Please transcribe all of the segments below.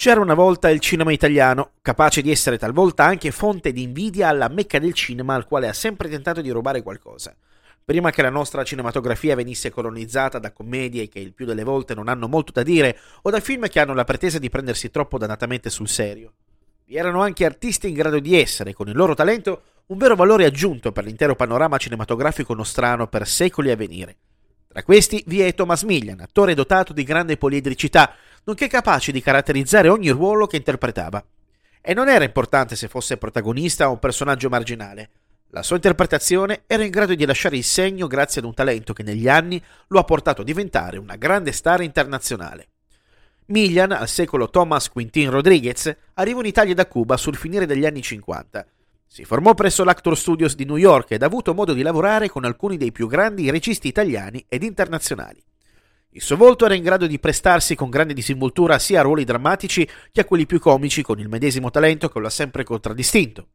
C'era una volta il cinema italiano, capace di essere talvolta anche fonte di invidia alla mecca del cinema al quale ha sempre tentato di rubare qualcosa. Prima che la nostra cinematografia venisse colonizzata da commedie che il più delle volte non hanno molto da dire o da film che hanno la pretesa di prendersi troppo dannatamente sul serio. Vi erano anche artisti in grado di essere, con il loro talento, un vero valore aggiunto per l'intero panorama cinematografico nostrano per secoli a venire. Tra questi vi è Thomas Millian, attore dotato di grande poliedricità, nonché capace di caratterizzare ogni ruolo che interpretava. E non era importante se fosse protagonista o un personaggio marginale. La sua interpretazione era in grado di lasciare il segno grazie ad un talento che negli anni lo ha portato a diventare una grande star internazionale. Millian, al secolo Thomas Quintin Rodriguez, arrivò in Italia da Cuba sul finire degli anni 50 si formò presso l'Actor Studios di New York ed ha avuto modo di lavorare con alcuni dei più grandi registi italiani ed internazionali. Il suo volto era in grado di prestarsi con grande disinvoltura sia a ruoli drammatici che a quelli più comici con il medesimo talento che lo ha sempre contraddistinto.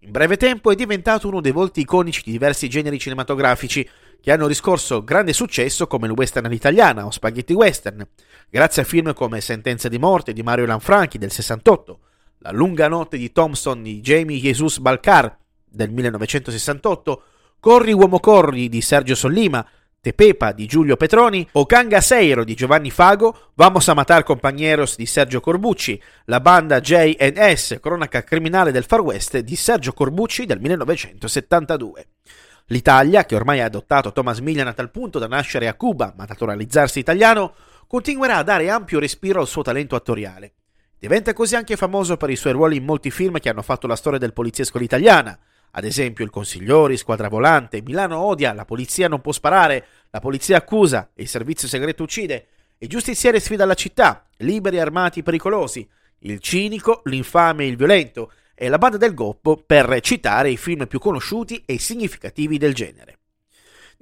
In breve tempo è diventato uno dei volti iconici di diversi generi cinematografici che hanno riscorso grande successo come il western all'italiana o spaghetti western, grazie a film come Sentenza di morte di Mario Lanfranchi del 68, la lunga notte di Thompson di Jamie Jesus Balcar del 1968, Corri uomo corri di Sergio Sollima, Tepepa di Giulio Petroni o Canga Seiro di Giovanni Fago, Vamos a matar compañeros di Sergio Corbucci, la banda JNS, cronaca criminale del Far West di Sergio Corbucci del 1972. L'Italia, che ormai ha adottato Thomas Millian a tal punto da nascere a Cuba ma naturalizzarsi italiano, continuerà a dare ampio respiro al suo talento attoriale. Diventa così anche famoso per i suoi ruoli in molti film che hanno fatto la storia del poliziesco all'italiana, ad esempio Il Consigliori, Squadra Volante, Milano odia, La polizia non può sparare, La polizia accusa, Il servizio segreto uccide, Il giustiziere sfida la città, Liberi armati pericolosi, Il cinico, L'infame e il violento. E La banda del Goppo per citare i film più conosciuti e significativi del genere.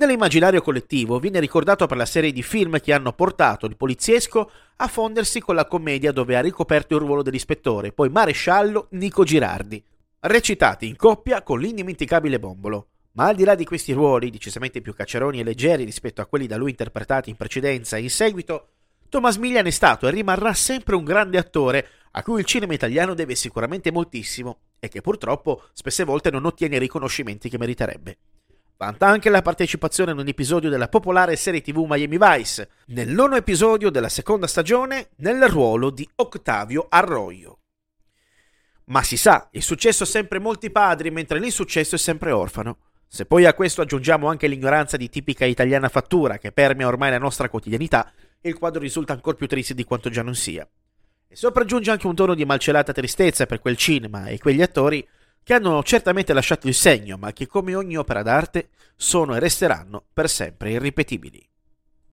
Nell'immaginario collettivo viene ricordato per la serie di film che hanno portato il poliziesco a fondersi con la commedia dove ha ricoperto il ruolo dell'ispettore, poi maresciallo Nico Girardi, recitati in coppia con l'indimenticabile Bombolo. Ma al di là di questi ruoli, decisamente più cacceroni e leggeri rispetto a quelli da lui interpretati in precedenza e in seguito, Thomas Millian è stato e rimarrà sempre un grande attore a cui il cinema italiano deve sicuramente moltissimo e che purtroppo spesse volte non ottiene i riconoscimenti che meriterebbe. Vanta anche la partecipazione in un episodio della popolare serie TV Miami Vice, nel nono episodio della seconda stagione, nel ruolo di Octavio Arroyo. Ma si sa, il successo ha sempre molti padri, mentre l'insuccesso è sempre orfano. Se poi a questo aggiungiamo anche l'ignoranza di tipica italiana fattura che permea ormai la nostra quotidianità, il quadro risulta ancora più triste di quanto già non sia. E sopraggiunge anche un tono di malcelata tristezza per quel cinema e quegli attori che hanno certamente lasciato il segno, ma che come ogni opera d'arte sono e resteranno per sempre irripetibili.